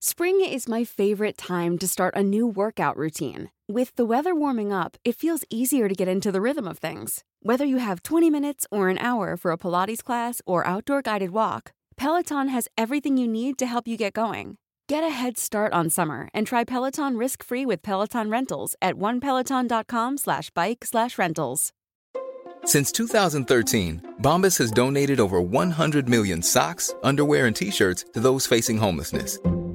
Spring is my favorite time to start a new workout routine. With the weather warming up, it feels easier to get into the rhythm of things. Whether you have 20 minutes or an hour for a Pilates class or outdoor guided walk, Peloton has everything you need to help you get going. Get a head start on summer and try Peloton risk-free with Peloton Rentals at onepeloton.com slash bike slash rentals. Since 2013, Bombas has donated over 100 million socks, underwear, and T-shirts to those facing homelessness.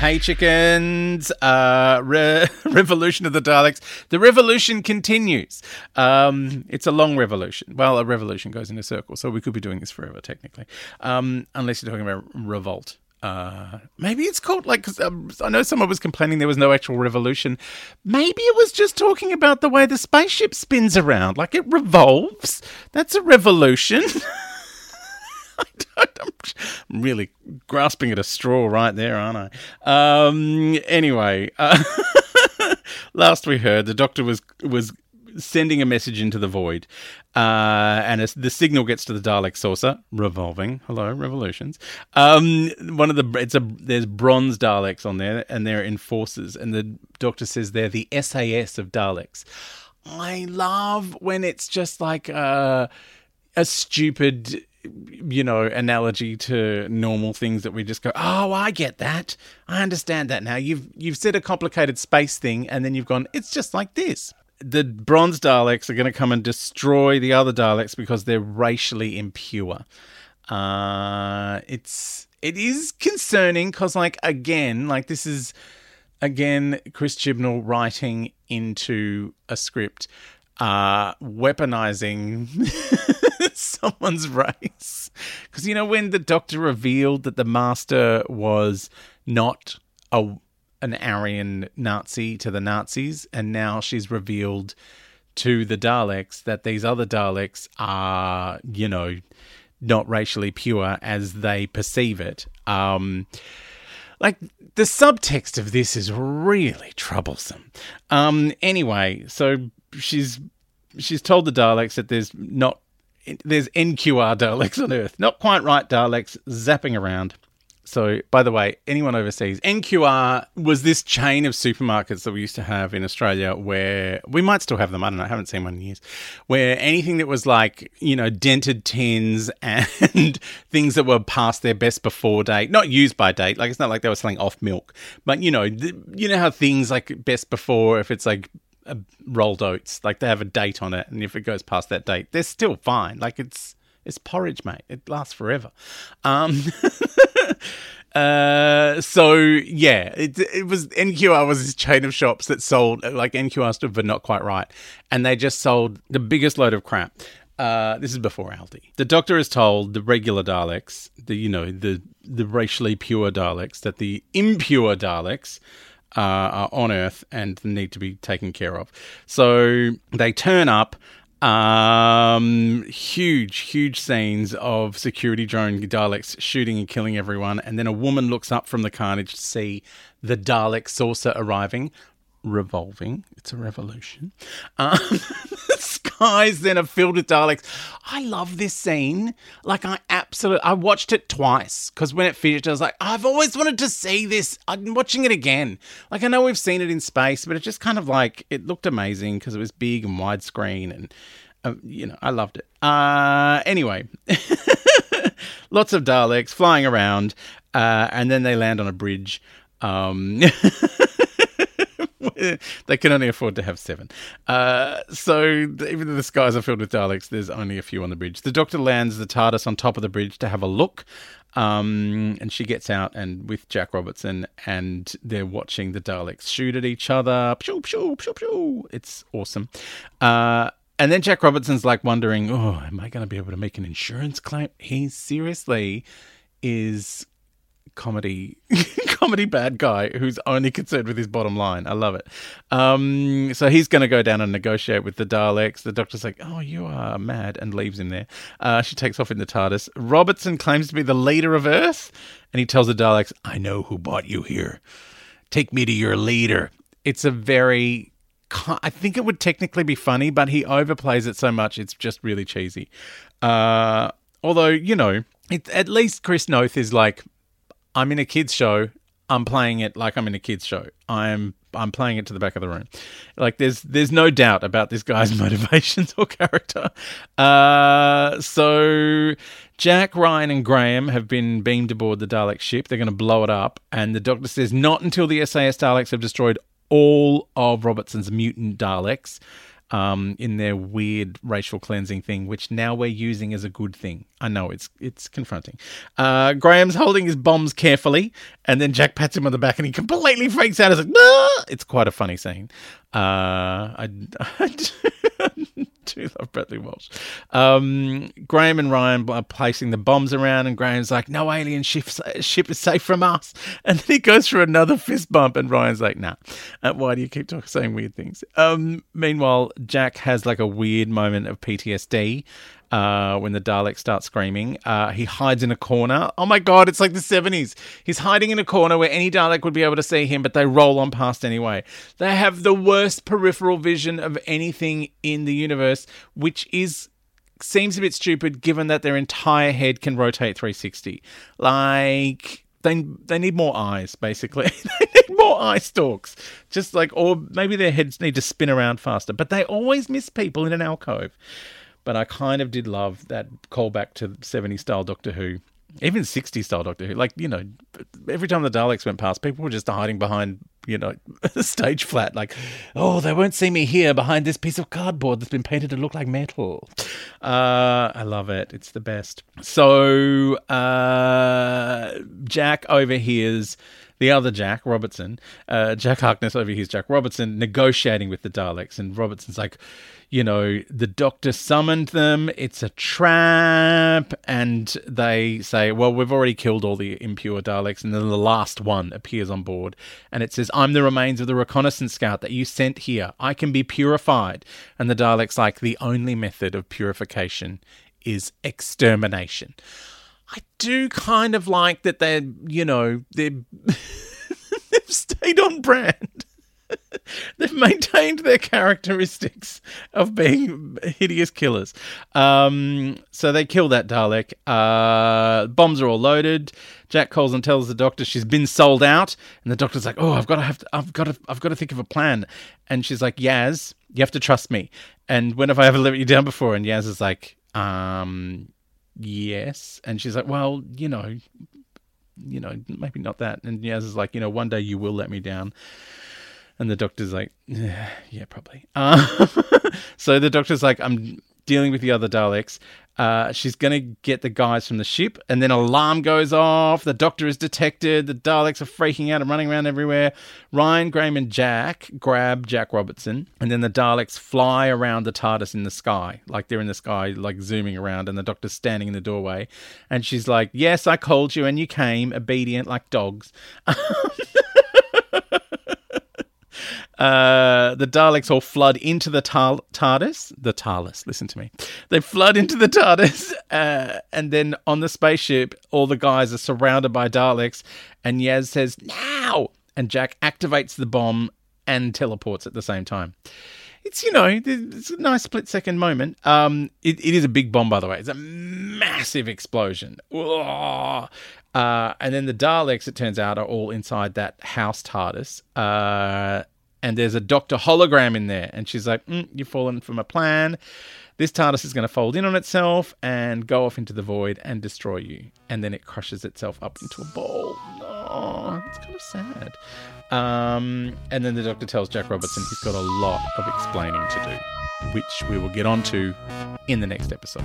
Hey chickens! Uh, re- revolution of the Daleks. The revolution continues. Um, it's a long revolution. Well, a revolution goes in a circle, so we could be doing this forever, technically, um, unless you're talking about revolt. Uh, maybe it's called like 'cause, um, I know someone was complaining there was no actual revolution. Maybe it was just talking about the way the spaceship spins around, like it revolves. That's a revolution. I'm really grasping at a straw right there, aren't I? Um, anyway, uh, last we heard, the doctor was was sending a message into the void, uh, and the signal gets to the Dalek saucer, revolving. Hello, revolutions. Um, one of the it's a there's bronze Daleks on there, and they're enforcers, and the doctor says they're the SAS of Daleks. I love when it's just like uh, a stupid you know analogy to normal things that we just go oh i get that. I understand that now. You've you've said a complicated space thing and then you've gone it's just like this. The bronze daleks are going to come and destroy the other daleks because they're racially impure. Uh it's it is concerning because like again like this is again chris chibnall writing into a script uh weaponizing someone's race. Because, you know, when the doctor revealed that the master was not a, an Aryan Nazi to the Nazis, and now she's revealed to the Daleks that these other Daleks are, you know, not racially pure as they perceive it. Um, like the subtext of this is really troublesome. Um, anyway, so she's she's told the Daleks that there's not there's NQR Daleks on Earth. Not quite right Daleks zapping around. So, by the way, anyone overseas, NQR was this chain of supermarkets that we used to have in Australia where we might still have them. I don't know. I haven't seen one in years. Where anything that was like, you know, dented tins and things that were past their best before date, not used by date. Like, it's not like they were selling off milk, but, you know, you know how things like best before, if it's like rolled oats. Like they have a date on it, and if it goes past that date, they're still fine. Like it's it's porridge, mate. It lasts forever. Um, uh, so yeah, it it was NQR was this chain of shops that sold like NQR stood for not quite right, and they just sold the biggest load of crap. Uh, this is before Aldi. The doctor is told the regular Daleks, the you know the the racially pure Daleks, that the impure Daleks uh, are on Earth and need to be taken care of. So they turn up. Um, huge, huge scenes of security drone Daleks shooting and killing everyone, and then a woman looks up from the carnage to see the Dalek saucer arriving, revolving. It's a revolution. Um, the skies then are filled with Daleks. I love this scene. Like I absolutely, I watched it twice because when it finished, I was like, I've always wanted to see this. I'm watching it again. Like I know we've seen it in space, but it just kind of like it looked amazing because it was big and widescreen and. Uh, you know, I loved it. Uh, anyway, lots of Daleks flying around, uh, and then they land on a bridge. Um, they can only afford to have seven. Uh, so even though the skies are filled with Daleks, there's only a few on the bridge. The Doctor lands the TARDIS on top of the bridge to have a look. Um, and she gets out and with Jack Robertson, and they're watching the Daleks shoot at each other. It's awesome. Uh, and then Jack Robertson's like wondering, oh, am I going to be able to make an insurance claim? He seriously is comedy comedy bad guy who's only concerned with his bottom line. I love it. Um, so he's going to go down and negotiate with the Daleks. The doctor's like, "Oh, you are mad," and leaves him there. Uh, she takes off in the TARDIS. Robertson claims to be the leader of Earth, and he tells the Daleks, "I know who brought you here. Take me to your leader." It's a very I think it would technically be funny, but he overplays it so much it's just really cheesy. Uh, although you know, it, at least Chris Noth is like I'm in a kids show. I'm playing it like I'm in a kids show. I'm I'm playing it to the back of the room. Like there's there's no doubt about this guy's motivations or character. Uh, so Jack, Ryan, and Graham have been beamed aboard the Dalek ship. They're going to blow it up, and the Doctor says not until the SAS Daleks have destroyed all of Robertson's mutant Daleks um, in their weird racial cleansing thing, which now we're using as a good thing. I know it's it's confronting. Uh, Graham's holding his bombs carefully, and then Jack pats him on the back, and he completely freaks out. It's like, ah! it's quite a funny scene. Uh, I, I do love Bradley Walsh. Um, Graham and Ryan are placing the bombs around, and Graham's like, "No alien ship, ship is safe from us." And then he goes for another fist bump, and Ryan's like, "Nah, uh, why do you keep talking, saying weird things?" Um, meanwhile, Jack has like a weird moment of PTSD uh, when the Daleks starts screaming. Uh, he hides in a corner. Oh my god, it's like the 70s. He's hiding in a corner where any Dalek would be able to see him, but they roll on past anyway. They have the worst peripheral vision of anything in the universe, which is seems a bit stupid given that their entire head can rotate 360. Like they they need more eyes basically. they need more eye stalks. Just like or maybe their heads need to spin around faster, but they always miss people in an alcove. But I kind of did love that callback to 70 style Doctor Who, even 60 style Doctor Who. Like, you know, every time the Daleks went past, people were just hiding behind, you know, stage flat. Like, oh, they won't see me here behind this piece of cardboard that's been painted to look like metal. Uh, I love it. It's the best. So, uh, Jack overhears the other Jack Robertson, uh, Jack Harkness over here's Jack Robertson negotiating with the Daleks, and Robertson's like, you know, the doctor summoned them, it's a trap, and they say, well, we've already killed all the impure Daleks, and then the last one appears on board, and it says, I'm the remains of the reconnaissance scout that you sent here. I can be purified. And the Dalek's like, the only method of purification is extermination. I do kind of like that they're, you know, they're they've stayed on brand. They've maintained their characteristics of being hideous killers. Um, so they kill that Dalek. Uh, bombs are all loaded. Jack calls and tells the doctor she's been sold out, and the doctor's like, "Oh, I've got to have, to, I've got to, I've got to think of a plan." And she's like, "Yaz, you have to trust me." And when have I ever let you down before? And Yaz is like, "Um, yes." And she's like, "Well, you know, you know, maybe not that." And Yaz is like, "You know, one day you will let me down." And the doctor's like, yeah, yeah probably. Uh, so the doctor's like, I'm dealing with the other Daleks. Uh, she's going to get the guys from the ship, and then alarm goes off. The doctor is detected. The Daleks are freaking out and running around everywhere. Ryan, Graham, and Jack grab Jack Robertson, and then the Daleks fly around the TARDIS in the sky, like they're in the sky, like zooming around, and the doctor's standing in the doorway. And she's like, Yes, I called you, and you came, obedient like dogs. Uh, the Daleks all flood into the tar- TARDIS. The TARDIS, listen to me. They flood into the TARDIS, uh, and then on the spaceship, all the guys are surrounded by Daleks, and Yaz says, Now! And Jack activates the bomb and teleports at the same time. It's, you know, it's a nice split second moment. Um, it, it is a big bomb, by the way. It's a massive explosion. Uh, and then the Daleks, it turns out, are all inside that house TARDIS. Uh, and there's a Doctor hologram in there. And she's like, mm, You've fallen from a plan. This TARDIS is going to fold in on itself and go off into the void and destroy you. And then it crushes itself up into a ball. Oh, it's kind of sad. Um, and then the Doctor tells Jack Robertson he's got a lot of explaining to do, which we will get onto in the next episode.